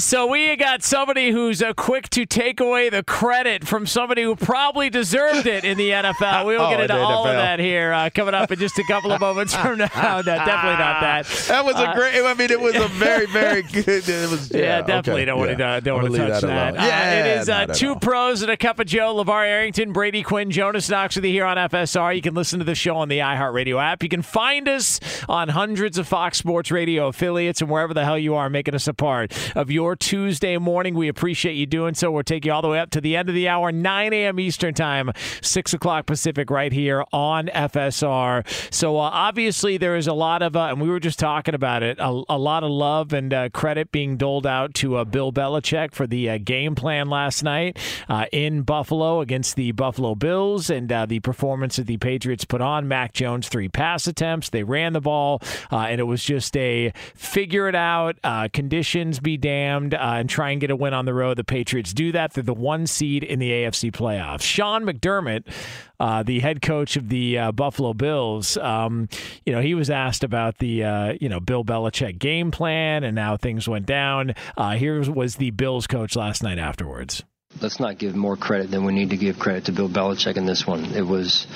So we got somebody who's uh, quick to take away the credit from somebody who probably deserved it in the NFL. We will Oh, get into all of that here uh, coming up in just a couple of moments from now. No, definitely not that. That was a Uh, great. I mean, it was a very, very good. It was. Yeah, Yeah, definitely okay, don't want yeah. to don't want to touch that. alone. Uh, Yeah, it is uh, two pros and a cup of Joe. LeVar Arrington, Brady Quinn, Jonas Knox with you here on FSR. You can listen to the show on the iHeartRadio app. You can find us on hundreds of Fox Sports Radio affiliates and wherever the hell you are, making us a part of your Tuesday morning. We appreciate you doing so. We'll take you all the way up to the end of the hour, 9 a.m. Eastern Time, 6 o'clock Pacific, right here on FSR. So uh, obviously there is a lot of, uh, and we were just talking about it, a, a lot of love and uh, credit being doled out to uh, Bill Belichick for the uh, game plan last night uh, in Buffalo against the Buffalo Bills and the performance that the Patriots put on. Mac Jones, three pass attempts. They ran the ball, and it was just a figure it out, conditions be damned, uh, and try and get a win on the road. The Patriots do that. They're the one seed in the AFC playoffs. Sean McDermott, uh, the head coach of the uh, Buffalo Bills, um, you know, he was asked about the, uh, you know, Bill Belichick game plan and how things went down. Uh, here was the Bills coach last night afterwards. let's not give more credit than we need to give credit to Bill Belichick in this one. It was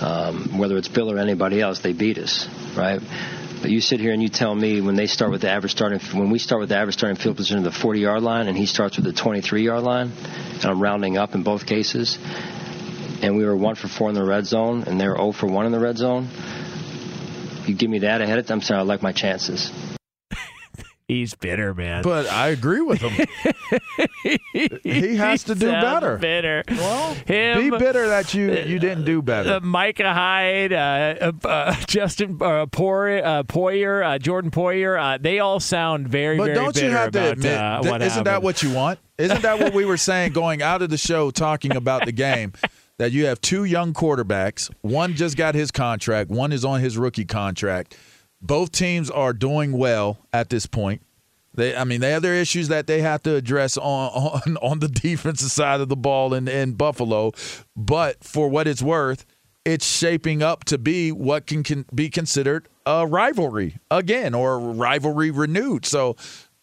um, whether it's Bill or anybody else, they beat us, right? But you sit here and you tell me when they start with the average starting, when we start with the average starting field position of the 40 yard line, and he starts with the 23 yard line, and I'm rounding up in both cases, and we were one for four in the red zone, and they were 0 for one in the red zone. You give me that ahead of time, I'm sorry, I like my chances. He's bitter, man. But I agree with him. he has to do better. Bitter. Well, Him, be bitter that you you didn't do better. uh, Micah Hyde, uh, uh, uh, Justin uh, Poyer, uh, Poyer uh, Jordan Poyer, uh, they all sound very. But very don't you have to about admit, uh, what isn't that what you want? Isn't that what we were saying going out of the show talking about the game? That you have two young quarterbacks. One just got his contract. One is on his rookie contract. Both teams are doing well at this point. They, I mean, they have their issues that they have to address on on, on the defensive side of the ball in, in Buffalo. But for what it's worth, it's shaping up to be what can, can be considered a rivalry again or rivalry renewed. So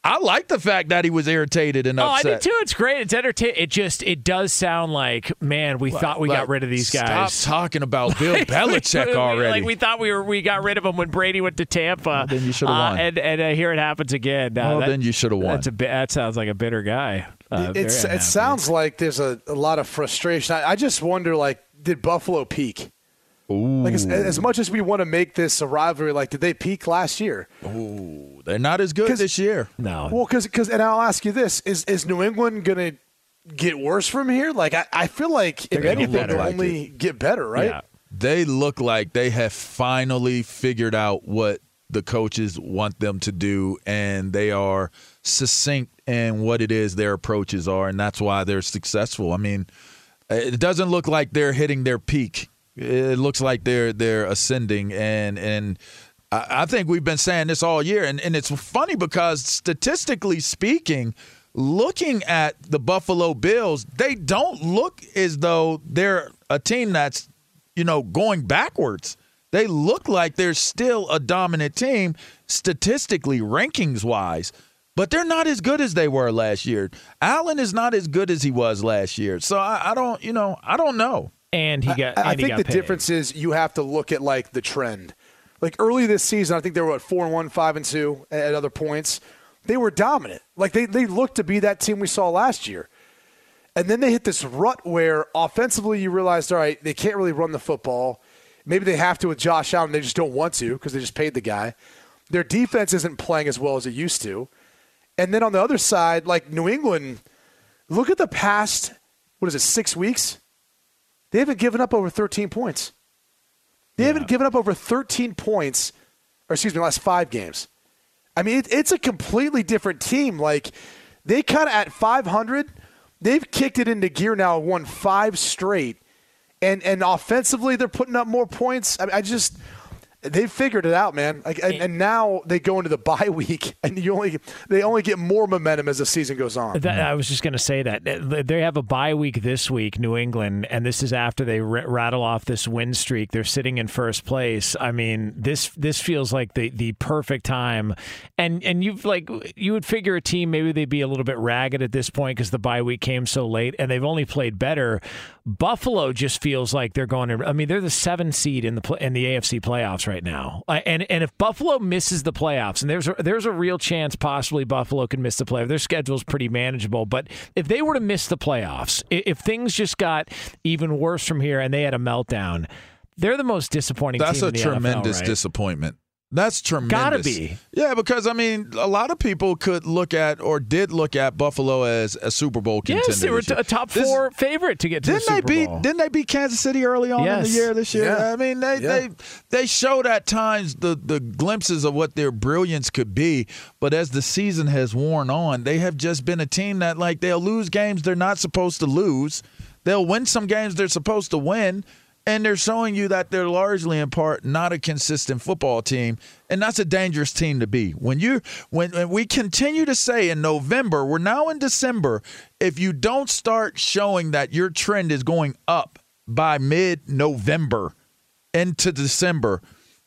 I like the fact that he was irritated and upset. Oh, I upset. do too. It's great. It's entertaining. It just it does sound like man, we thought we got rid of these guys. Stop talking about Bill Belichick We- already. Like we thought we were, we got rid of him when Brady went to Tampa. then you should've Uh, won. and and uh, here it happens again. Uh, Well, that- then you should've won. That's a that sounds like a bitter guy. Uh, it's, it sounds like there's a, a lot of frustration. I, I just wonder, like, did Buffalo peak? Like, as, as much as we want to make this a rivalry, like, did they peak last year? They're not as good this year. no. Well, because and I'll ask you this: is is New England going to get worse from here? Like, I, I feel like if gonna get anything, better. they'll only get better, right? Yeah. They look like they have finally figured out what the coaches want them to do, and they are succinct in what it is their approaches are, and that's why they're successful. I mean, it doesn't look like they're hitting their peak. It looks like they're they're ascending, and and I, think we've been saying this all year, and and it's funny because statistically speaking. Looking at the Buffalo Bills, they don't look as though they're a team that's you know, going backwards. They look like they're still a dominant team statistically, rankings wise, but they're not as good as they were last year. Allen is not as good as he was last year. So I, I don't, you know, I don't know. And he got. I, I think got the paid. difference is you have to look at like the trend. Like early this season, I think they were at four and one, five and two at, at other points. They were dominant. Like they they looked to be that team we saw last year. And then they hit this rut where offensively you realized, all right, they can't really run the football. Maybe they have to with Josh Allen. They just don't want to because they just paid the guy. Their defense isn't playing as well as it used to. And then on the other side, like New England, look at the past, what is it, six weeks? They haven't given up over 13 points. They haven't given up over 13 points, or excuse me, last five games. I mean, it, it's a completely different team. Like, they kind of at 500, they've kicked it into gear now, won five straight. And, and offensively, they're putting up more points. I, I just. They figured it out, man. Like, and, and now they go into the bye week, and you only they only get more momentum as the season goes on. That, I was just going to say that they have a bye week this week, New England, and this is after they r- rattle off this win streak. They're sitting in first place. I mean, this this feels like the the perfect time, and and you've like you would figure a team maybe they'd be a little bit ragged at this point because the bye week came so late, and they've only played better. Buffalo just feels like they're going to. I mean, they're the seven seed in the in the AFC playoffs right now, Uh, and and if Buffalo misses the playoffs, and there's a, there's a real chance possibly Buffalo could miss the playoffs. Their schedule's pretty manageable, but if they were to miss the playoffs, if things just got even worse from here and they had a meltdown, they're the most disappointing. That's team a the tremendous NFL, right? disappointment. That's tremendous. Gotta be. Yeah, because I mean, a lot of people could look at or did look at Buffalo as a Super Bowl contender. Yes, they were year. a top This- four favorite to get to Didn't the they Super beat? Bowl. Didn't they beat Kansas City early on in the year this year? Yeah. I mean, they Yeah. they they showed at times the the glimpses of what their brilliance could be, but as the season has worn on, they have just been a team that like they'll lose games they're not supposed to lose, they'll win some games they're supposed to win. And they're showing you that they're largely in part not a consistent football team, and that's a dangerous team to be. When you when, when we continue to say in November, we're now in December, if you don't start showing that your trend is going up by mid-November into December,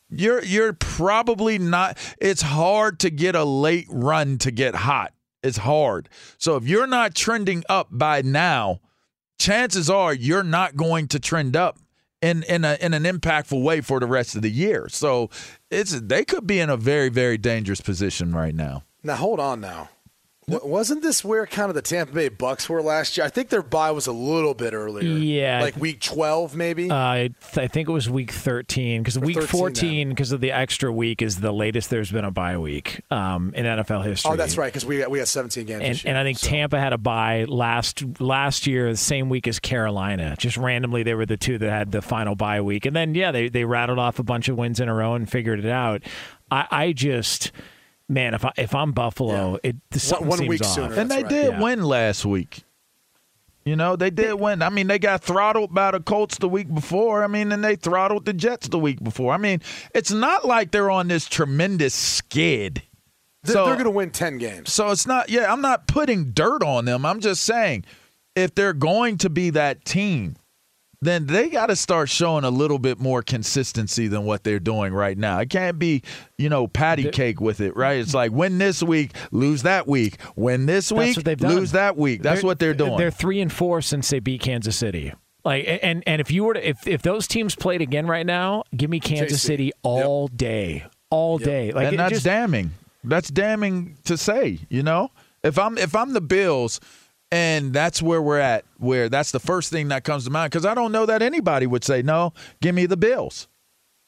you're you're probably not it's hard to get a late run to get hot. It's hard. So if you're not trending up by now, chances are you're not going to trend up in in a in an impactful way for the rest of the year. So it's they could be in a very very dangerous position right now. Now hold on now. Wasn't this where kind of the Tampa Bay Bucks were last year? I think their bye was a little bit earlier. Yeah. Like week 12 maybe. Uh, I, th- I think it was week 13 because week 13 14 because of the extra week is the latest there's been a bye week um, in NFL history. oh, that's right cuz we we got 17 games And, year. and I think so. Tampa had a bye last last year, the same week as Carolina. Just randomly, they were the two that had the final bye week, and then yeah, they they rattled off a bunch of wins in a row and figured it out. I, I just, man, if I if I'm Buffalo, it something one seems week off. sooner. and they right. did Yeah. win last week. You know, they did win. I mean, they got throttled by the Colts the week before. I mean, and they throttled the Jets the week before. I mean, it's not like they're on this tremendous skid. They're, so- they're going to win 10 games. So it's not, yeah, I'm not putting dirt on them. I'm just saying if they're going to be that team then they got to start showing a little bit more consistency than what they're doing right now. It can't be, you know, patty cake with it, right? It's like win this week, lose that week. Win this week, what they've done. lose that week. That's what they're doing. They're three and four since they beat Kansas City. Like and and if you were to if if those teams played again right now, give me Kansas JC. City all day, all day. Like and that's just, damning. That's damning to say, you know? If I'm if I'm the Bills and that's where we're at, where that's the first thing that comes to mind cuz I don't know that anybody would say, "No, give me the Bills."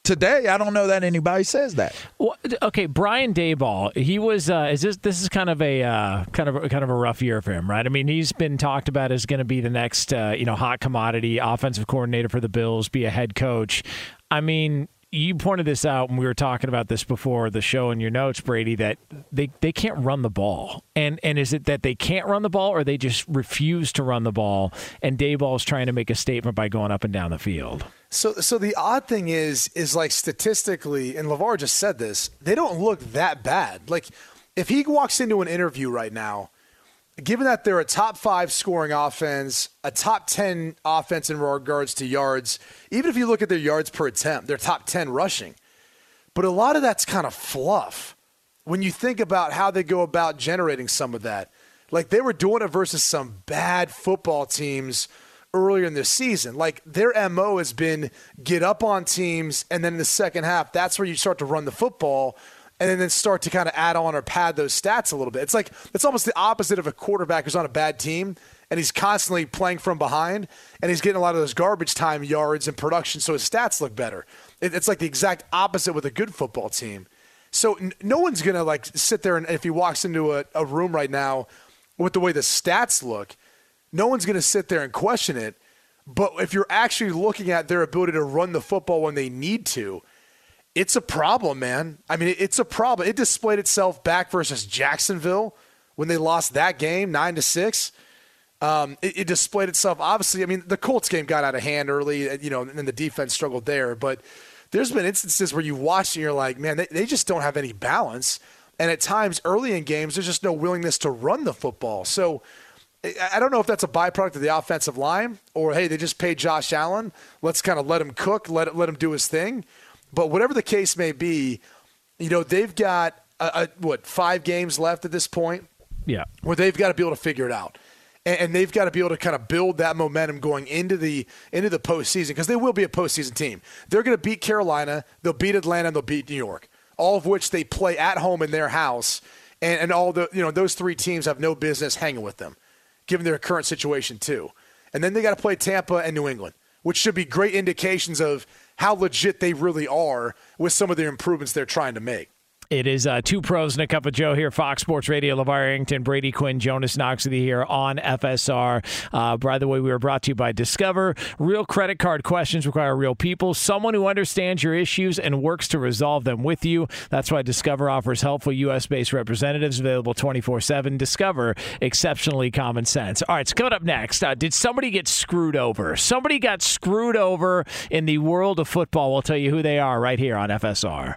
Today, I don't know that anybody says that. Well, okay, Brian Daboll. He was. Uh, is this? This is kind of a uh, kind of kind of a rough year for him, right? I mean, he's been talked about as going to be the next, uh, you know, hot commodity offensive coordinator for the Bills, be a head coach. I mean, you pointed this out when we were talking about this before the show in your notes, Brady, that they, they can't run the ball. And and is it that they can't run the ball or they just refuse to run the ball and Daboll is trying to make a statement by going up and down the field? So, so the odd thing is, is like statistically, and LeVar just said this, they don't look that bad. Like, if he walks into an interview right now, given that they're a top five scoring offense, a top 10 offense in regards to yards, even if you look at their yards per attempt, they're top 10 rushing. But a lot of that's kind of fluff when you think about how they go about generating some of that. Like they were doing it versus some bad football teams earlier in the season. Like their MO has been get up on teams, and then in the second half, that's where you start to run the football and then, start to kind of add on or pad those stats a little bit. It's like it's almost the opposite of a quarterback who's on a bad team and he's constantly playing from behind and he's getting a lot of those garbage time yards and production so his stats look better. It, it's like the exact opposite with a good football team. So no one's to like sit there and if he walks into a, a room right now with the way the stats look, no one's to sit there and question it. But if you're actually looking at their ability to run the football when they need to, it's a problem, man. I mean, it's a problem. It displayed itself back versus Jacksonville when they lost that game nine to six. Um, it, it displayed itself. Obviously, I mean, the Colts game got out of hand early, you know, and then the defense struggled there. But there's been instances where you watch and you're like, man, they, they just don't have any balance. And at times early in games, there's just no willingness to run the football. So I I don't know if that's a byproduct of the offensive line or hey, they just paid Josh Allen. Let's kind of let him cook, let let him do his thing. But whatever the case may be, you know they've got a, a, what five games left at this point Yeah. where they've got to be able to figure it out. And, and they've got to be able to kind of build that momentum going into the into the postseason because they will be a postseason team. They're going to beat Carolina, they'll beat Atlanta, and they'll beat New York, all of which they play at home in their house. And, and all the you know those three teams have no business hanging with them, given their current situation too. And then they got to play Tampa and New England, which should be great indications of how legit they really are with some of the improvements they're trying to make. It is uh, two pros and a cup of Joe here, Fox Sports Radio. LeVar Arrington, Brady Quinn, Jonas Knox with you here on FSR. Uh, by the way, we were brought to you by Discover. Real credit card questions require real people, someone who understands your issues and works to resolve them with you. That's why Discover offers helpful U.S. based representatives available 24 7. Discover exceptionally common sense. All right, so coming up next, uh, did somebody get screwed over? Somebody got screwed over in the world of football. We'll tell you who they are right here on FSR.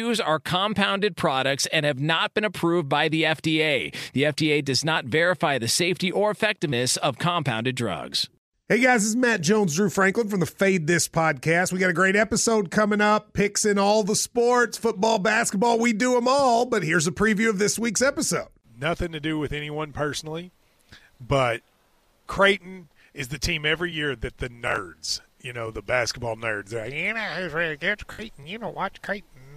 chews are compounded products and have not been approved by the FDA. The FDA does not verify the safety or effectiveness of compounded drugs. Hey guys, this is Matt Jones, Drew Franklin from the Fade This podcast. We got a great episode coming up, picks in all the sports, football, basketball, we do them all. But here's a preview of this week's episode. Nothing to do with anyone personally, but Creighton is the team every year that the nerds, you know, the basketball nerds, they're like, you know, who's really good? Creighton, you know, watch Creighton.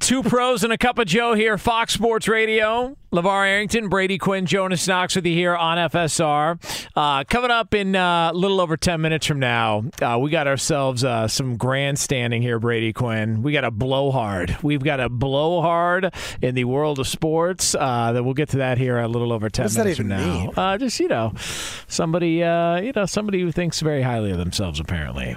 Two pros and a cup of Joe here, Fox Sports Radio. LeVar Arrington, Brady Quinn, Jonas Knox with you here on FSR. Uh, coming up in uh, a little over 10 minutes from now, uh, we got ourselves uh, some grandstanding here, Brady Quinn. We got a blow hard. We've got a blow hard in the world of sports. Uh, that we'll get to that here a little over 10 does that minutes from now. Uh, just, you know, somebody, uh, you know, somebody who thinks very highly of themselves, apparently.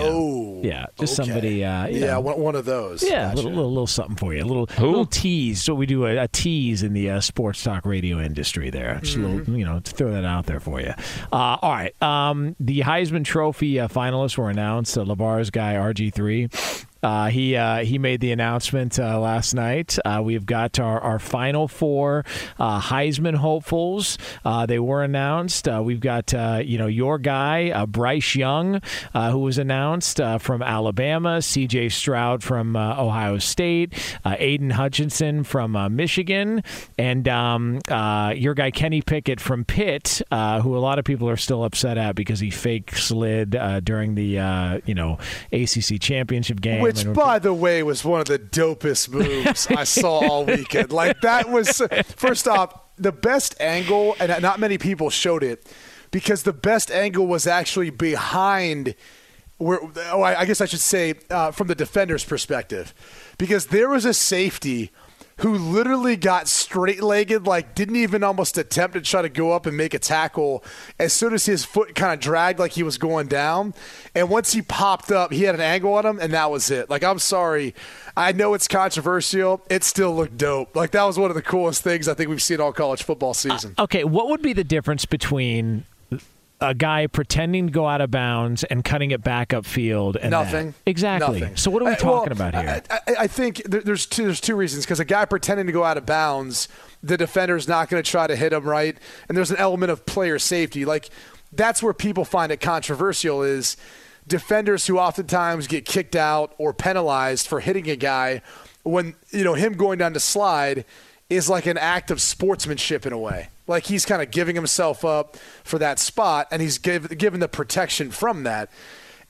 Oh, Yeah, just okay. somebody, uh, you yeah, know, one, one of those. yeah, a Gotcha. little, little, little something for you. A little, little tease. So we do a, a tease in the uh, sports talk radio industry there. Just a little, you know, to throw that out there for you. Uh, all right. Um, the Heisman Trophy uh, finalists were announced. Uh, LeVar's guy RG3. Uh, he uh, he made the announcement uh, last night. Uh, we've got our, our final four uh, Heisman hopefuls. Uh, they were announced. We've got you know your guy Bryce Young, who was announced from Alabama. C.J. Stroud from Ohio State. Aidan Hutchinson from Michigan, and um, your guy Kenny Pickett from Pitt, who a lot of people are still upset at because he fake slid during the you know ACC championship game. Which, by the way, was one of the dopest moves I saw all weekend. Like that was first off. the best angle, and not many people showed it, because the best angle was actually behind. Where, oh, I I guess I should say uh, from the defender's perspective, because there was a safety who literally got straight legged, like didn't even almost attempt to try to go up and make a tackle as soon as his foot kind of dragged like he was going down. And once he popped up, he had an angle on him, and that was it. Like, I'm sorry. I know it's controversial. It still looked dope. Like, that was one of the coolest things I think we've seen all college football uh, season. Okay, what would be the difference between a guy pretending to go out of bounds and cutting it back upfield and that? Nothing. Exactly. Nothing. So what are we Uh, talking well, about here? I, I, I think there- there's two, there's two reasons. Because a guy pretending to go out of bounds, the defender's not going to try to hit him right, and there's an element of player safety. Like that's where people find it controversial is defenders who oftentimes get kicked out or penalized for hitting a guy when you know him going down to slide is like an act of sportsmanship in a way. Like he's kind of giving himself up for that spot, and he's give, given the protection from that.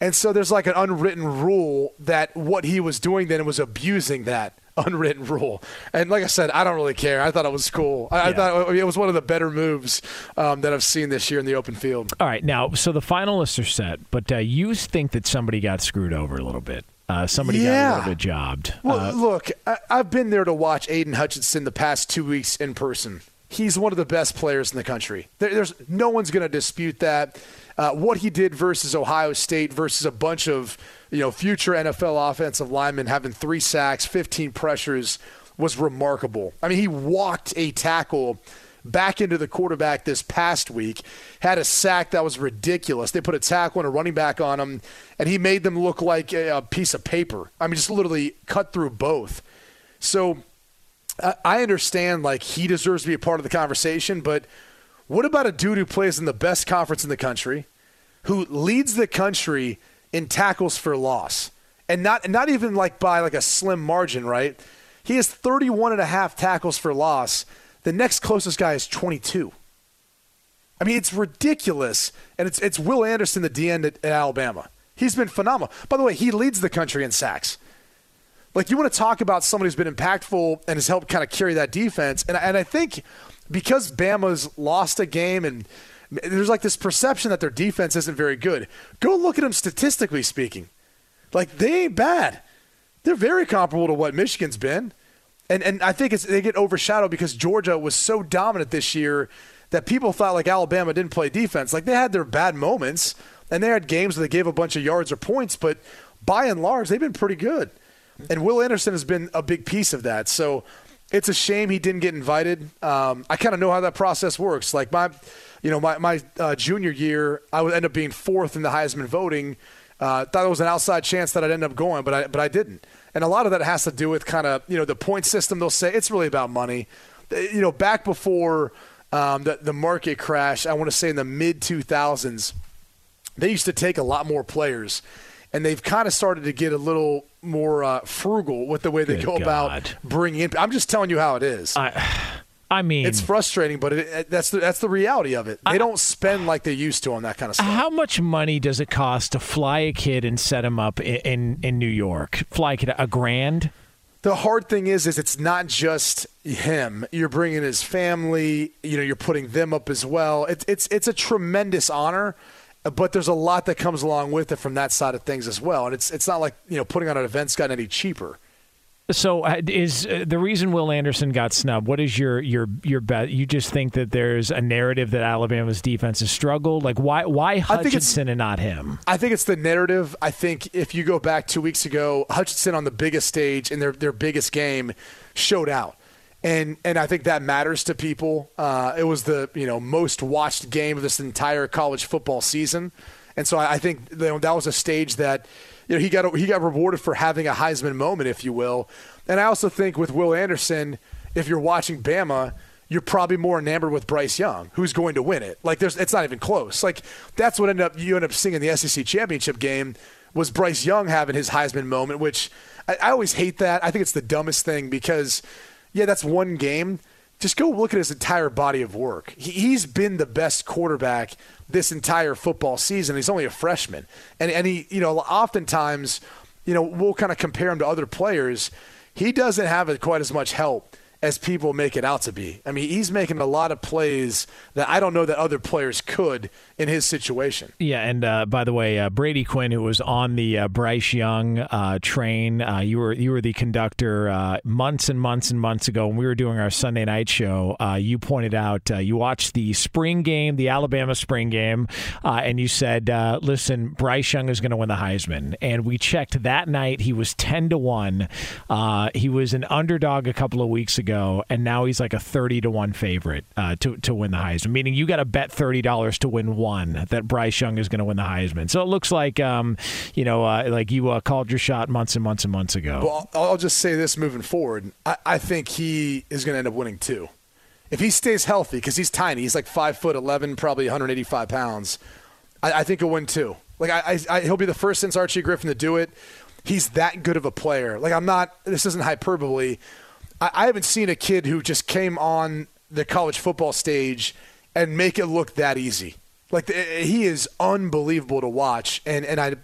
And so there's like an unwritten rule that what he was doing then was abusing that unwritten rule. And like I said, I don't really care. I thought it was cool. I, I thought it was one of the better moves um, that I've seen this year in the open field. All right, now so the finalists are set, but uh, you think that somebody got screwed over a little bit. Uh, somebody got a Yeah. little bit jobbed. Well, Uh, look, I, I've been there to watch Aidan Hutchinson the past two weeks in person. He's one of the best players in the country. There, there's no one's going to dispute that. Uh, what he did versus Ohio State versus a bunch of you know future NFL offensive linemen having three sacks, 15 pressures was remarkable. I mean, he walked a tackle back into the quarterback this past week, had a sack that was ridiculous. They put a tackle and a running back on him, and he made them look like a, a piece of paper. I mean, just literally cut through both. So I- understand like he deserves to be a part of the conversation, but what about a dude who plays in the best conference in the country, who leads the country in tackles for loss, and not not even like by like a slim margin, right? He has 31 and a half tackles for loss. The next closest guy is 22. I mean, it's ridiculous, and it's it's Will Anderson, the DN at, at Alabama. He's been phenomenal. By the way, he leads the country in sacks. Like you want to talk about somebody who's been impactful and has helped kind of carry that defense, and and I think because Bama's lost a game and there's like this perception that their defense isn't very good. Go look at them statistically speaking. Like they ain't bad. They're very comparable to what Michigan's been. And and I think they get overshadowed because Georgia was so dominant this year that people thought like Alabama didn't play defense. Like they had their bad moments and they had games where they gave a bunch of yards or points, but by and large they've been pretty good. And Will Anderson has been a big piece of that. So it's a shame he didn't get invited. Um, I kind of know how that process works. Like my, you know, my my uh, junior year, I would end up being fourth in the Heisman voting. Uh, thought it was an outside chance that I'd end up going, but I but I didn't. And a lot of that has to do with kind of you know the point system. They'll say it's really about money. Uh, You know, back before um, the the market crash, I want to say in the mid two thousands, they used to take a lot more players, and they've kind of started to get a little more uh, frugal with the way they Good go God. about bringing in. I'm just telling you how it is. I mean, it's frustrating, but it, that's the that's the reality of it. They don't spend like they used to on that kind of stuff. How much money does it cost to fly a kid and set him up in in, in New York? Fly a kid a grand? The hard thing is, is it's not just him. You're bringing his family. You know, you're putting them up as well. It's it's it's a tremendous honor, but there's a lot that comes along with it from that side of things as well. And it's it's not like you know putting on an event's gotten any cheaper. So uh, is uh, the reason Will Anderson got snubbed? What is your your your bet? You just think that there's a narrative that Alabama's defense has struggled. Like why why Hutchinson and not him? I think it's the narrative. I think if you go back two weeks ago, Hutchinson on the biggest stage in their, their biggest game showed out. And and I think that matters to people. Uh, it was the you know most watched game of this entire college football season, and so I, I think you know, that was a stage that you know he got he got rewarded for having a Heisman moment, if you will. And I also think with Will Anderson, if you're watching Bama, you're probably more enamored with Bryce Young, who's going to win it. Like there's, it's not even close. Like that's what ended up you end up seeing in the SEC championship game was Bryce Young having his Heisman moment, which I, I always hate that. I think it's the dumbest thing because, yeah, that's one game. Just go look at his entire body of work. He, he's been the best quarterback this entire football season. He's only a freshman, and and he, you know, oftentimes, you know, we'll kind of compare him to other players. He doesn't have quite as much help as people make it out to be. I mean, he's making a lot of plays that I don't know that other players could in his situation. Yeah, and uh, by the way, uh, Brady Quinn, who was on the uh, Bryce Young uh, train, uh, you were you were the conductor uh, months and months and months ago when we were doing our Sunday night show. you pointed out you watched the spring game, the Alabama spring game, and you said, "Listen, Bryce Young is going to win the Heisman." And we checked that night; he was ten to one. he was an underdog a couple of weeks ago and now he's like a thirty to one favorite to to win the Heisman. Meaning you got to bet thirty dollars to win one that Bryce Young is going to win the Heisman. So it looks like um, you know, uh, like you uh, called your shot months and months and months ago. Well, I'll, just say this moving forward, I, I think he is going to end up winning too. If he stays healthy, because he's tiny, he's like five foot eleven, probably 185 pounds. I, I think he'll win too. Like I, I, he'll be the first since Archie Griffin to do it. He's that good of a player. Like I'm not. This isn't hyperbole. I, I haven't seen a kid who just came on the college football stage and make it look that easy. Like the, he is unbelievable to watch, and and I,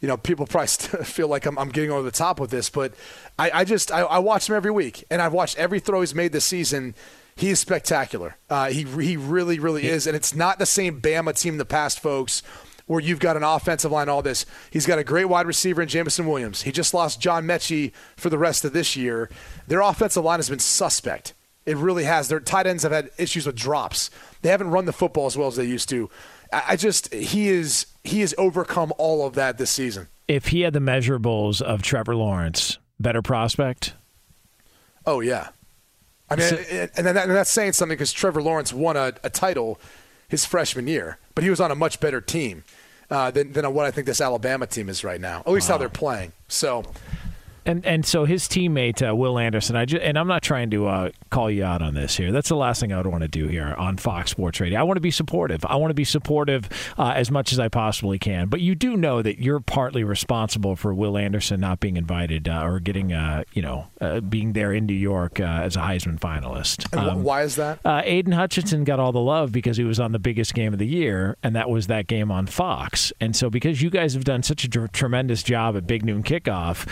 you know, people probably feel like I'm, I'm getting over the top with this, but I, I just I, I watch him every week, and I've watched every throw he's made this season. He is spectacular. Uh, he he really really is, and it's not the same Bama team in the past, folks where you've got an offensive line, all this. He's got a great wide receiver in Jameson Williams. He just lost John Metchie for the rest of this year. Their offensive line has been suspect. It really has. Their tight ends have had issues with drops. They haven't run the football as well as they used to. I just he is he has overcome all of that this season. If he had the measurables of Trevor Lawrence, better prospect. Oh yeah, I mean, so, and, that, and that's saying something because Trevor Lawrence won a, a title his freshman year, but he was on a much better team uh, than, than what I think this Alabama team is right now, at least wow. how they're playing. So and and so his teammate uh, Will Anderson, I just, and I'm not trying to uh, call you out on this here. That's the last thing I would want to do here on Fox Sports Radio. I want to be supportive. I want to be supportive uh, as much as I possibly can. But you do know that you're partly responsible for Will Anderson not being invited uh, or getting, uh, you know, uh, being there in New York as a Heisman finalist. Um, why is that? Aidan Hutchinson got all the love because he was on the biggest game of the year, and that was that game on Fox. And so because you guys have done such a tr- tremendous job at Big Noon Kickoff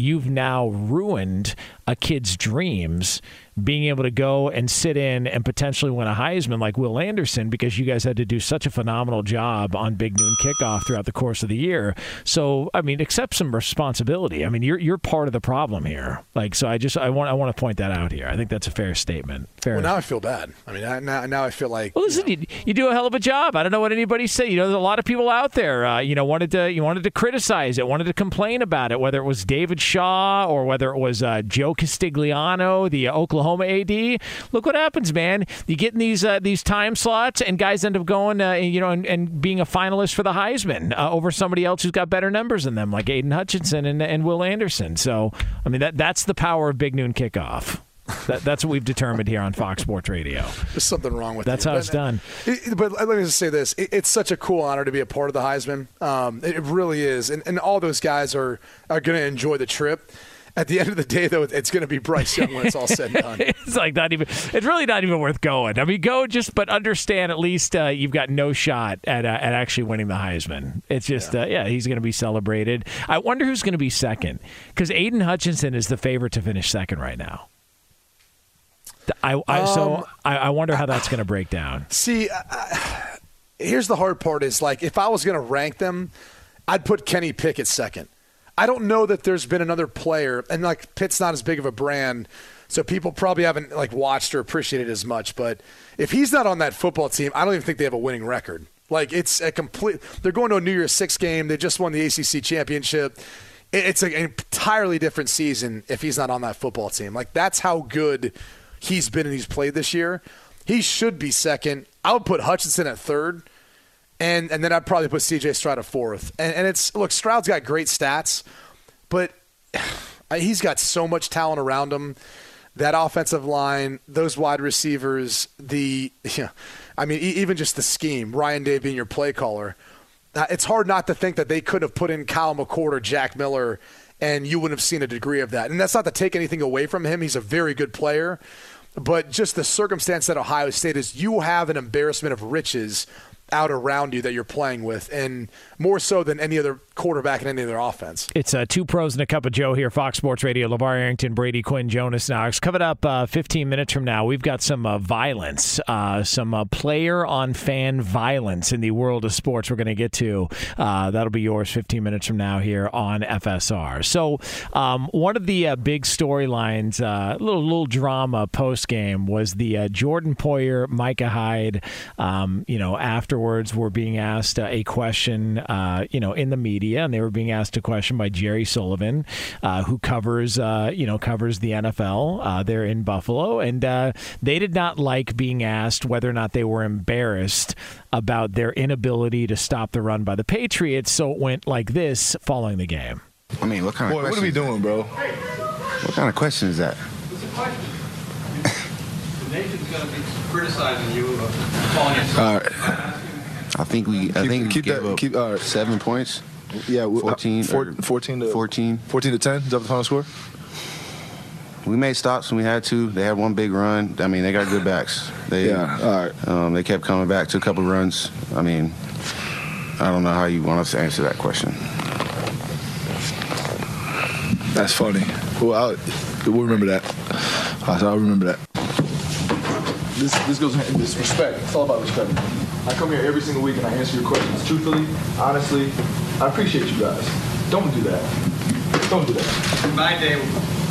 you've now ruined a kid's dreams being able to go and sit in and potentially win a Heisman like Will Anderson because you guys had to do such a phenomenal job on Big Noon Kickoff throughout the course of the year. So, I mean, accept some responsibility. I mean, you're you're part of the problem here. Like, so I just I want I want to point that out here. I think that's a fair statement. Fair. Well, now I feel bad. I mean, I, now now I feel like. Well, listen, you, know. you, you, do a hell of a job. I don't know what anybody said. You know, there's a lot of people out there. Uh, you know, wanted to you wanted to criticize it, wanted to complain about it, whether it was David Shaw or whether it was uh, Joe Castiglione, the uh, Oklahoma AD look what happens, man. You get in these uh, these time slots, and guys end up going, uh, you know, and, and, being a finalist for the Heisman uh, over somebody else who's got better numbers than them, like Aidan Hutchinson and, and Will Anderson. So, I mean, that that's the power of Big Noon Kickoff. That, that's what we've determined here on Fox Sports Radio. There's something wrong with that's you. how but, it's done. It, but let me just say this: it, it's such a cool honor to be a part of the Heisman. Um, it really is, and, and all those guys are are going to enjoy the trip at the end of the day, though, it's going to be Bryce Young when it's all said and done. it's like not even. It's really not even worth going. I mean, go just, but understand at least uh, you've got no shot at uh, at actually winning the Heisman. It's just, yeah, uh, yeah he's going to be celebrated. I wonder who's going to be second because Aidan Hutchinson is the favorite to finish second right now. I, I um, so I, I, wonder how that's going to break down. See, here's the hard part: is like if I was going to rank them, I'd put Kenny Pickett second. I don't know that there's been another player, and like Pitt's not as big of a brand, so people probably haven't like watched or appreciated as much. But if he's not on that football team, I don't even think they have a winning record. Like it's a complete. They're going to a New Year's Six game. They just won the ACC championship. It's an entirely different season if he's not on that football team. Like that's how good he's been and he's played this year. He should be second. I would put Hutchinson at third and and then I'd probably put C.J. Stroud at fourth. And, and it's look, Stroud's got great stats, but he's got so much talent around him. That offensive line, those wide receivers, the I mean, even just the scheme. Ryan Day being your play caller, uh, it's hard not to think that they could have put in Kyle McCord or Jack Miller, and you wouldn't have seen a degree of that. And that's not to take anything away from him. He's a very good player. But just the circumstance that Ohio State is, you have an embarrassment of riches out around you that you're playing with, and more so than any other quarterback in any of their offense. It's uh, two pros and a cup of Joe here, Fox Sports Radio. LeVar Arrington, Brady Quinn, Jonas Knox. Coming up uh, 15 minutes from now, we've got some uh, violence, uh, some uh, player on fan violence in the world of sports we're going to get to. Uh, that'll be yours 15 minutes from now here on FSR. So, um, one of the big storylines, a little, little drama post game, was the Jordan Poyer, Micah Hyde, um, you know, afterwards were being asked a question, you know, in the media, and they were being asked a question by Jerry Sullivan, uh, who covers uh, you know covers the NFL uh, there in Buffalo, and uh, they did not like being asked whether or not they were embarrassed about their inability to stop the run by the Patriots. So it went like this following the game. I mean, what kind of Boy, what are we doing, bro? What kind of question is that? the nation's going to be criticizing you, calling you. All right. I think we. I think keep we gave that. up Keep all right. seven points. Yeah, we- uh, 14 four- 14 to 14. 14 to 10. Is that the final score? We made stops when we had to. They had one big run. I mean, they got good backs. They, Yeah, all right. Um, they kept coming back to a couple runs. I mean, I don't know how you want us to answer that question. That's funny. Well, I'll, we'll remember that. I'll, I'll remember that. This this goes in this respect. It's all about respect. I come here every single week and I answer your questions truthfully, honestly. I appreciate you guys. Don't do that. Don't do that. My day,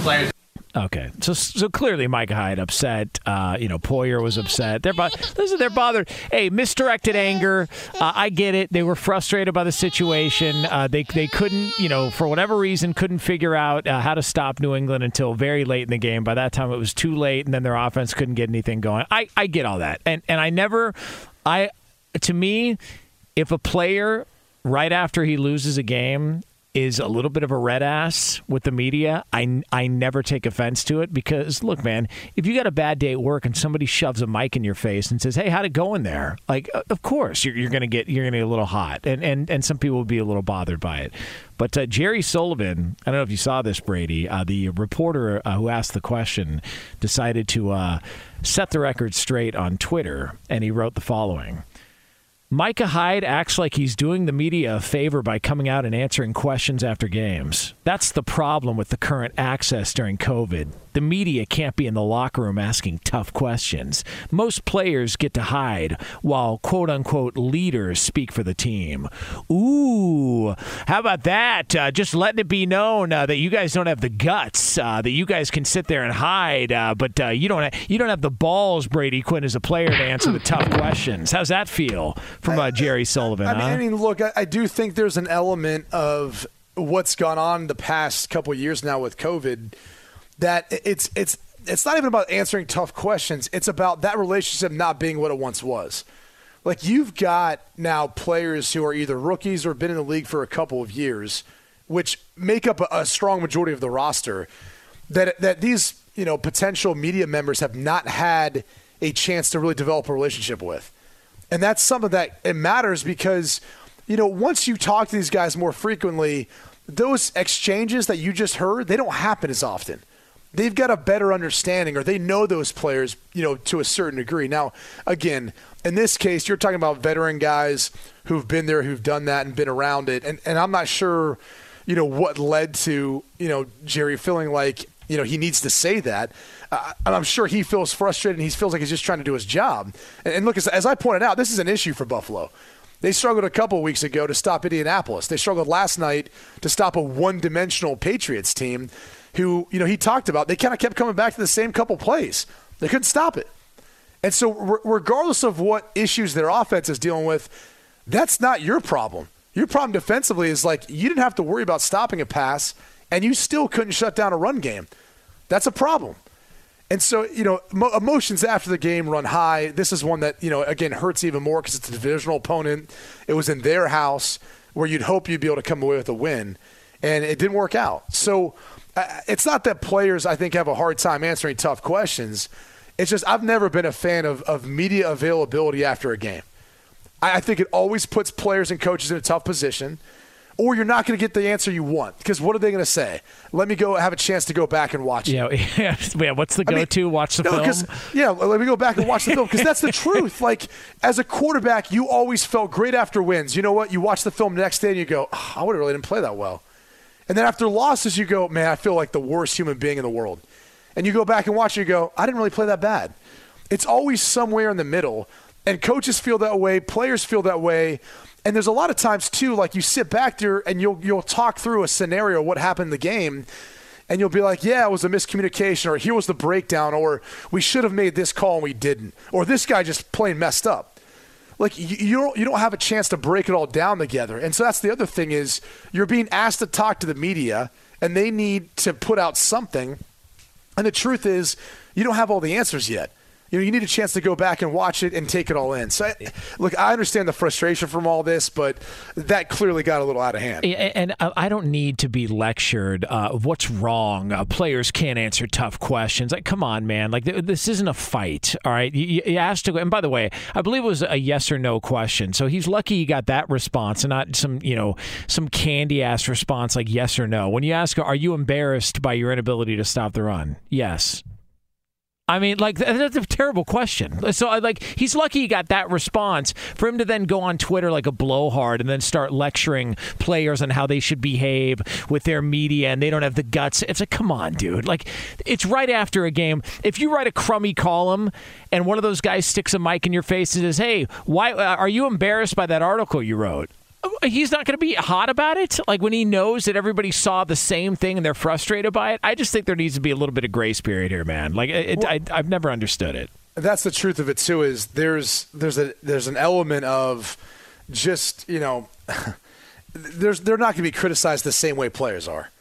players. Okay, so so clearly Micah Hyde upset. Uh, you know, Poyer was upset. They're bo- listen, they're bothered. Hey, misdirected anger. Uh, I get it. They were frustrated by the situation. Uh, they they couldn't, you know, for whatever reason, couldn't figure out uh, how to stop New England until very late in the game. By that time, it was too late, and then their offense couldn't get anything going. I I get all that, and and I never, I to me, if a player right after he loses a game is a little bit of a red ass with the media, I, I never take offense to it because, look, man, if you got a bad day at work and somebody shoves a mic in your face and says, "Hey, how'd it go in there?" Like, uh, of course you're, you're gonna get you're gonna a little hot, and and and some people will be a little bothered by it. But uh, Jerry Sullivan, I don't know if you saw this, Brady, uh, the reporter uh, who asked the question, decided to uh, set the record straight on Twitter, and he wrote the following. Micah Hyde acts like he's doing the media a favor by coming out and answering questions after games. That's the problem with the current access during COVID. The media can't be in the locker room asking tough questions. Most players get to hide while quote unquote leaders speak for the team. Ooh, how about that? Uh, just letting it be known uh, that you guys don't have the guts, uh, that you guys can sit there and hide, uh, but uh, you don't ha- you don't have the balls, Brady Quinn, as a player to answer the tough questions. How's that feel from uh, Jerry Sullivan? I mean, huh? I mean, look, I, I do think there's an element of what's gone on the past couple of years now with COVID that it's it's it's not even about answering tough questions. It's about that relationship not being what it once was. Like you've got now players who are either rookies or been in the league for a couple of years, which make up a, a strong majority of the roster. That that these you know potential media members have not had a chance to really develop a relationship with. And that's something that it matters because, you know, once you talk to these guys more frequently, those exchanges that you just heard, they don't happen as often. They've got a better understanding or they know those players, you know, to a certain degree. Now, again, in this case, you're talking about veteran guys who've been there, who've done that and been around it. And, and I'm not sure, you know, what led to, you know, Jerry feeling like, you know, he needs to say that. Uh, and I'm sure he feels frustrated and he feels like he's just trying to do his job. And, and look, as, as I pointed out, this is an issue for Buffalo. They struggled a couple weeks ago to stop Indianapolis. They struggled last night to stop a one-dimensional Patriots team who, you know, he talked about. They kind of kept coming back to the same couple plays. They couldn't stop it. And so re- regardless of what issues their offense is dealing with, that's not your problem. Your problem defensively is like you didn't have to worry about stopping a pass and you still couldn't shut down a run game. That's a problem. And so, you know, mo- emotions after the game run high. This is one that, you know, again, hurts even more because it's a divisional opponent. It was in their house where you'd hope you'd be able to come away with a win, and it didn't work out. So uh, it's not that players, I think, have a hard time answering tough questions. It's just I've never been a fan of, of media availability after a game. I, I think it always puts players and coaches in a tough position. Or you're not going to get the answer you want. Because what are they going to say? Let me go have a chance to go back and watch it. Yeah, yeah. yeah, What's the I mean, go-to? Watch the no, film. Yeah, let me go back and watch the film because that's the truth. Like as a quarterback, you always felt great after wins. You know what? You watch the film the next day and you go, "Oh, I would have really didn't play that well. And then after losses, you go, man, I feel like the worst human being in the world. And you go back and watch it, you go, I didn't really play that bad. It's always somewhere in the middle. And coaches feel that way, players feel that way. And there's a lot of times too, like you sit back there and you'll you'll talk through a scenario, what happened in the game, and you'll be like, Yeah, it was a miscommunication, or here was the breakdown, or we should have made this call and we didn't, or this guy just plain messed up like you, you don't you don't have a chance to break it all down together. And so that's the other thing is you're being asked to talk to the media and they need to put out something. And the truth is you don't have all the answers yet. You know, you need a chance to go back and watch it and take it all in. So, look, I understand the frustration from all this, but that clearly got a little out of hand. And I I don't need to be lectured uh, what's wrong. Uh, players can't answer tough questions. Like, come on, man. Like, th- this isn't a fight. All right. You, you- you asked to. go. And by the way, I believe it was a yes or no question. So he's lucky he got that response and not some, you know, some candy ass response like yes or no. When you ask, are you embarrassed by your inability to stop the run? Yes. I mean, like that's a terrible question. So, like, he's lucky he got that response. For him to then go on Twitter like a blowhard and then start lecturing players on how they should behave with their media and they don't have the guts. It's like, come on, dude. Like, it's right after a game. If you write a crummy column and one of those guys sticks a mic in your face and says, "Hey, why uh, are you embarrassed by that article you wrote?" He's not going to be hot about it. Like when he knows that everybody saw the same thing and they're frustrated by it. I just think there needs to be a little bit of grace period here, man. Like it, I, I've never understood it. that's the truth of it too is there's there's a there's an element of just you know there's they're not going to be criticized the same way players are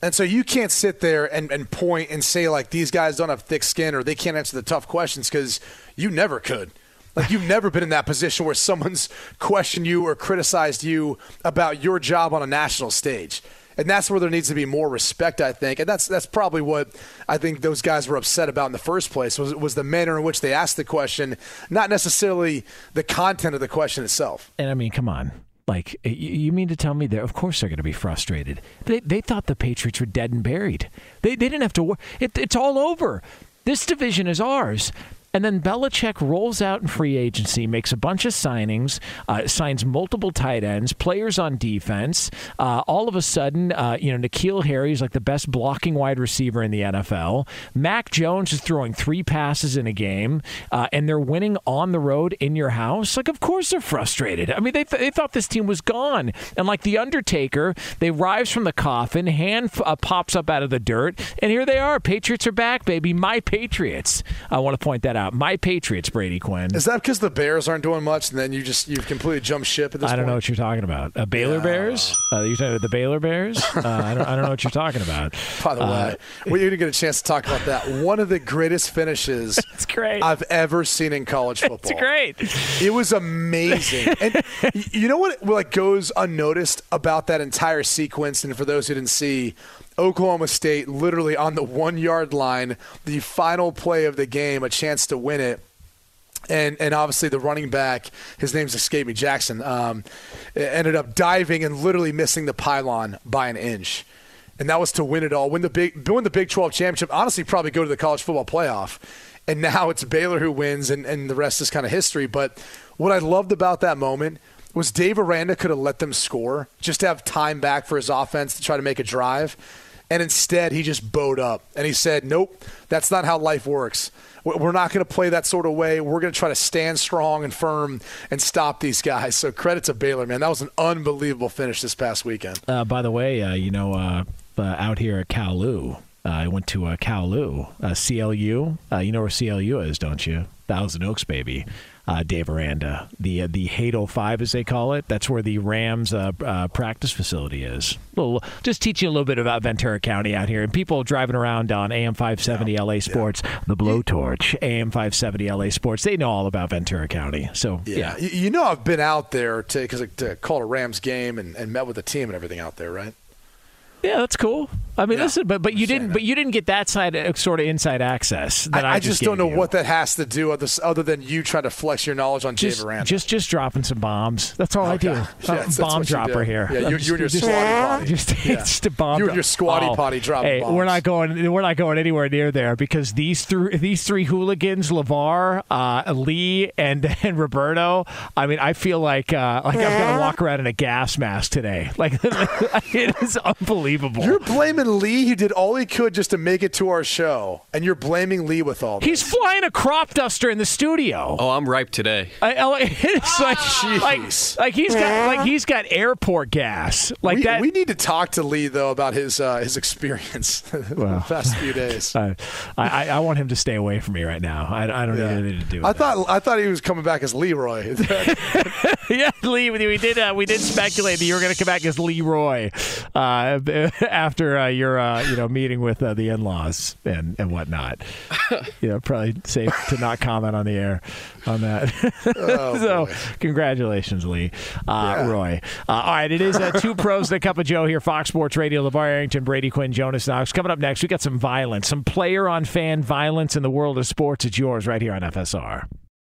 and so you can't sit there and, and point and say like these guys don't have thick skin or they can't answer the tough questions because you never could like you've never been in that position where someone's questioned you or criticized you about your job on a national stage and that's where there needs to be more respect, I think. And that's that's probably what I think those guys were upset about in the first place was was the manner in which they asked the question, not necessarily the content of the question itself. And I mean, come on. Like, you mean to tell me that, of course, they're going to be frustrated. They, they thought the Patriots were dead and buried. They, they didn't have to worry. It, it's all over. This division is ours. And then Belichick rolls out in free agency, makes a bunch of signings, uh, signs multiple tight ends, players on defense. Uh, all of a sudden, uh, you know, N'Keal Harry is like the best blocking wide receiver in the NFL. Mac Jones is throwing three passes in a game, uh, and they're winning on the road in your house. Like, of course they're frustrated. I mean, they, th- they thought this team was gone. And like The Undertaker, they rise from the coffin, hand uh, pops up out of the dirt, and here they are. Patriots are back, baby. My Patriots. I want to point that out. My Patriots, Brady Quinn. Is that because the Bears aren't doing much, and then you just you've completely jumped ship at this I don't point? know what you're talking about. Uh, Baylor Bears? Uh, you talking about the Baylor Bears? Uh, I, don't, I don't know what you're talking about. By the Uh, way, we didn't get a chance to talk about that. One of the greatest finishes It's great. I've ever seen in college football. It's great. It was amazing. and you know what like goes unnoticed about that entire sequence and for those who didn't see Oklahoma State literally on the 1-yard line, the final play of the game, a chance to win it. And and obviously the running back, his name's escaped me, Jackson, um, ended up diving and literally missing the pylon by an inch and that was to win it all, win the big, win the Big 12 championship. Honestly, probably go to the college football playoff. And now it's Baylor who wins, and, and the rest is kind of history. But what I loved about that moment was Dave Aranda could have let them score, just to have time back for his offense to try to make a drive. And instead, he just bowed up and he said, Nope, that's not how life works. We- We're not going to play that sort of way. We're going to try to stand strong and firm and stop these guys. So credit to Baylor, man. That was an unbelievable finish this past weekend. Uh, by the way, uh, you know, uh, uh, out here at Kowloon, uh, I went to uh, Kowloon, uh, CLU. You know where CLU is, don't you? Thousand Oaks, baby. Uh, Dave Aranda, the uh, the Hado Five, as they call it. That's where the Rams uh, uh, practice facility is. Little, just teach you a little bit about Ventura County out here, and people driving around on AM 570 LA Sports, the Blowtorch, AM 570 LA Sports. They know all about Ventura County. So Yeah, Y- you know I've been out there to because to call a Rams game and, and met with the team and everything out there, right? Yeah, that's cool. I mean, listen, but but you didn't, but you didn't get that side uh, sort of inside access. That I, I, I just don't know you. what that has to do other, other than you trying to flex your knowledge on Jay Just, Veranda. just, just dropping some bombs. That's all I do. Okay. I'm Yeah, that's- that's bomb dropper here. Yeah, you- I'm you just- and your just- squatty potty. Just, Yeah. just a bomb. You and drop- your squatty Oh, potty dropping Hey, we're not going. We're not going anywhere near there because these three, these three hooligans, LeVar, uh, Lee, and and Roberto. I mean, I feel like uh, like I'm gonna walk around in a gas mask today. Like it is unbelievable. You're blaming Lee. He did all he could just to make it to our show, and you're blaming Lee with all this. He's flying a crop duster in the studio. Oh, I'm ripe today. I, I- it's like, like, like he's got like he's got airport gas like we, that. we need to talk to Lee though about his uh, his experience the past few days. I, I, I want him to stay away from me right now. I, I don't Yeah. need anything to do. With I thought I thought he was coming back as Leroy. yeah, Lee, we did uh, we did speculate that you were going to come back as Leroy uh, after uh, your uh, you know meeting with uh, the in laws and and whatnot. you know, probably safe to not comment on the air on that. Oh, so, congratulations, Lee, uh, Roy. Uh, all right, it is uh, two pros and a cup of Joe here, Fox Sports Radio. LeVar Arrington, Brady Quinn, Jonas Knox. Coming up next, we got some violence, some player on fan violence in the world of sports. It's yours right here on FSR.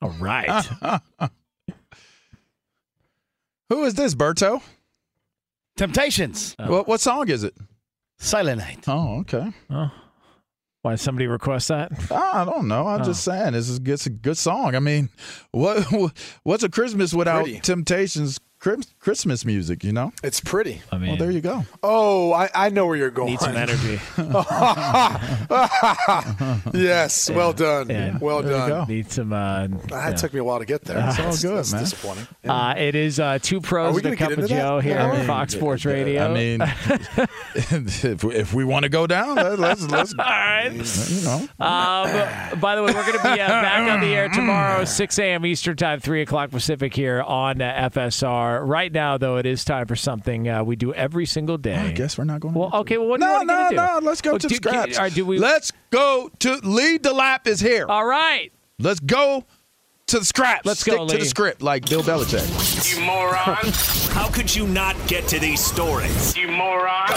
All right. Who is this, Berto? Temptations. What, what song is it? Silent Night. Oh, okay. Oh. Why did somebody request that? I don't know. I'm Oh. just saying this is it's a good song. I mean, what what's a Christmas without Pretty. Temptations Chris- Christmas music? You know. It's pretty. I mean, Well, there you go. Oh, I, I know where you're going. need some energy. yes, well done. Yeah. Well There you done. go. Need some. Uh, That yeah. took me a while to get there. That's all good, that's man. Disappointing. Uh, it is uh, two pros we and a gonna get cup of into that? Joe here Yeah. on Fox Sports Radio. I mean, if, we- if we want to go down, let- let's let's all right. you know. Um, by the way, we're going to be uh, back on the air tomorrow, 6 a.m. Eastern Time, 3 o'clock Pacific here on uh, FSR. Right now, though, it is time for something uh, we do every single day. I guess we're not going. Well, okay. Well, what do you no, want to no, do? no. Let's go Oh, to do- the scraps. all right, do we? Let's go to lead the lap is here. all right. Let's go to the scraps. Let's Stick go, to the script like Bill Belichick. You moron. How could you not get to these stories? You moron.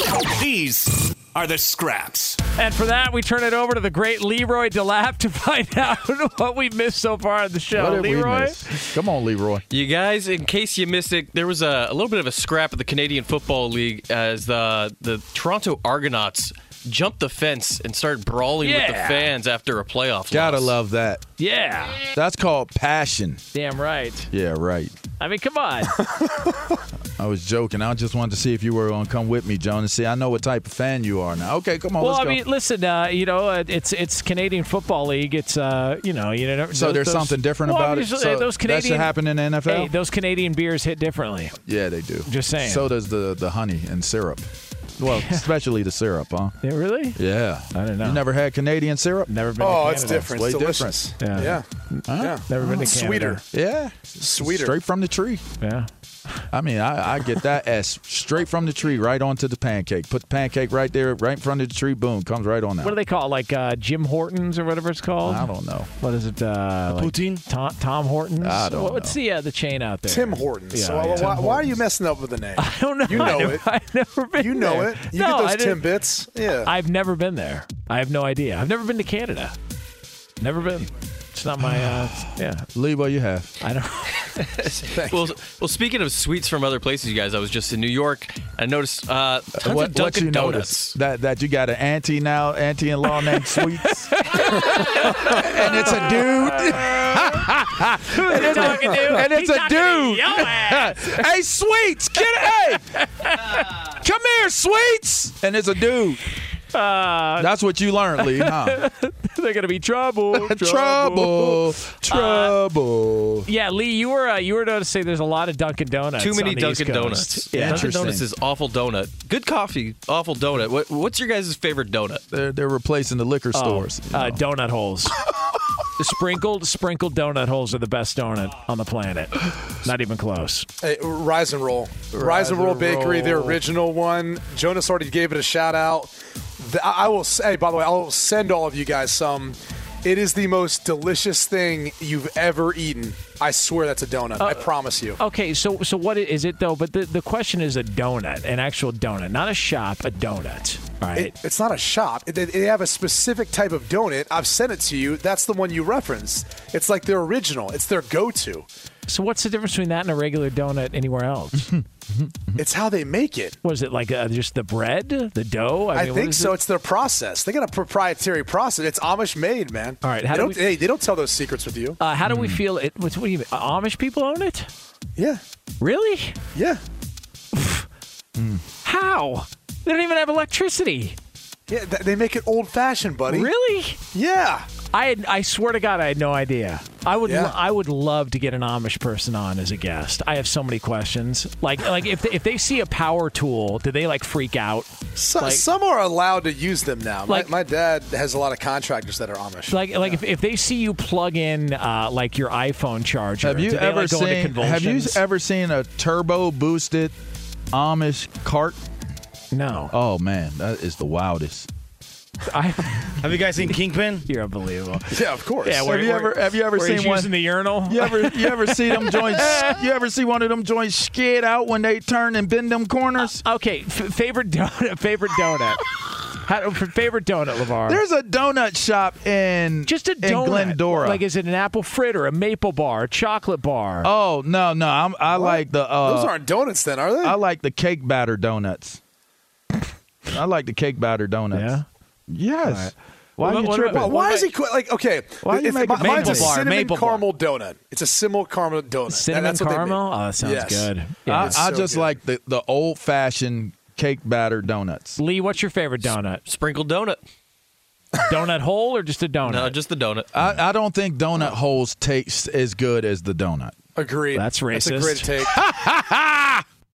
These are the scraps. And for that, we turn it over to the great Leroy DeLapp to find out what we missed so far on the show. What did we Leroy? miss? Come on, Leroy. You guys, in case you missed it, there was a, a little bit of a scrap at the Canadian Football League as the the Toronto Argonauts jumped the fence and started brawling with the fans after a playoff Gotta loss. love that. Yeah. That's called passion. Damn right. Yeah, right. I mean, come on. I was joking. I just wanted to see if you were going to come with me, John, and see. I know what type of fan you are now. Okay, come on, well, let's I go. mean, listen, uh, you know, uh, it's it's Canadian Football League. It's uh, you know, you know. so those- there's those- something different well, about it. So those that should happen in the NFL. Hey, those Canadian beers hit differently. yeah, they do. Just saying. So does the the honey and syrup. Well, especially the syrup, huh? Yeah, really? Yeah. I don't know. You never had Canadian syrup? Never been. Oh, to it's Canada. different. Way It's different. Yeah. Yeah. Huh? Never been to Canada. Sweeter. Yeah. Sweeter. Straight from the tree. Yeah. I mean, I, I get that S straight from the tree right onto the pancake. Put the pancake right there, right in front of the tree. Boom, comes right on out. What do they call it? Like uh, Jim Hortons or whatever it's called? I don't know. What is it? Uh, like Poutine? Tom, Tom Hortons? I don't What- What's the uh, the chain out there? Tim Hortons. Yeah, so yeah. why, Tim why are you messing up with the name? I don't know. You know I it. I've never been You know there. it. You no, get those didn't- Timbits. Yeah. I've never been there. I have no idea. I've never been to Canada. Never been. It's not my. Uh, yeah. leave what you have? I don't. Well, well, speaking of sweets from other places, you guys, I was just in New York. I noticed uh, tons what, what Dunkin' you Donuts. notice that that you got an auntie now, auntie-in-law named Sweets, and it's a dude. and it's talking a, to? and it's He's a talking to dude. your ass. hey, Sweets, get it. Hey, come here, Sweets, and it's a dude. Uh, That's what you learned, Lee, huh? they're gonna be trouble. trouble, trouble. Yeah, Lee, you were uh, you were noticing there's a lot of Dunkin' Donuts. Too many on the East Dunkin' Coast. Donuts. Yeah. Dunkin' Donuts is awful donut. Good coffee, awful donut. What, what's your guys' favorite donut? They're they're replacing the liquor Oh, stores. you uh, know. donut holes. the sprinkled sprinkled donut holes are the best donut on the planet. Not even close. Hey, Rise and Roll. Rise, and Roll and Bakery, the original one. Jonas already gave it a shout out. I I will say, by the way, I'll send all of you guys some. It is the most delicious thing you've ever eaten. I swear that's a donut. I uh, promise you. Okay, so so what is it though? But the, the question is a donut, an actual donut, not a shop, a donut. Right. It, it's not a shop. They, they have a specific type of donut. I've sent it to you. That's the one you referenced. It's like their original. It's their go-to. So what's the difference between that and a regular donut anywhere else? It's how they make it. Was it like uh, just the bread, the dough? I, mean, think so. it? It's their process. They got a proprietary process. It's Amish made, man. All right, They do don't, we- hey, they don't tell those secrets with you. Uh, how do we feel? It. What, what do you mean? Amish people own it? Yeah. Really? Yeah. How? They don't even have electricity. Yeah, they make it old-fashioned, buddy. Really? Yeah. I had, I swear to God, I had no idea. I would Yeah. lo- I would love to get an Amish person on as a guest. I have so many questions. Like like if they, if they see a power tool, do they like freak out? So, Like- some are allowed to use them now. Like- my, my dad has a lot of contractors that are Amish. Like like if, if they see you plug in uh, like your iPhone charger, Have you do they, ever like, go into seen? Have you ever seen a turbo boosted Amish cart? No. Oh man, that is the wildest. I, Have you guys seen Kingpin? You're unbelievable. Yeah, of course. Yeah, where, have you where- ever have you ever seen he's one? using the urinal? You ever you ever see them joints? you ever see one of them joints skid out when they turn and bend them corners? Okay, f- favorite donut. Favorite donut. How, favorite donut, LeVar. There's a donut shop in just a in donut. Glendora. Like, is it an apple fritter, a maple bar, a chocolate bar? oh no no, I'm, I like the uh, Those aren't donuts, then, are they? I like the cake batter donuts. I like the cake batter donuts. Yeah? Yes. right. Why What are you about- what tripping? about- Well, why is he qu- like okay? Why you if, make mi- it mine's a maple bar, cinnamon maple bar. caramel donut. It's a cinnamon caramel donut. Cinnamon That's what they caramel? make. Oh, that sounds Yes. good. I, it's I so just good. like the, the old fashioned cake batter donuts. Lee, what's your favorite donut? Sprinkled donut. donut hole or just a donut? No, just the donut. I, I don't think donut holes taste as good as the donut. Agreed. That's That's a great racist. take.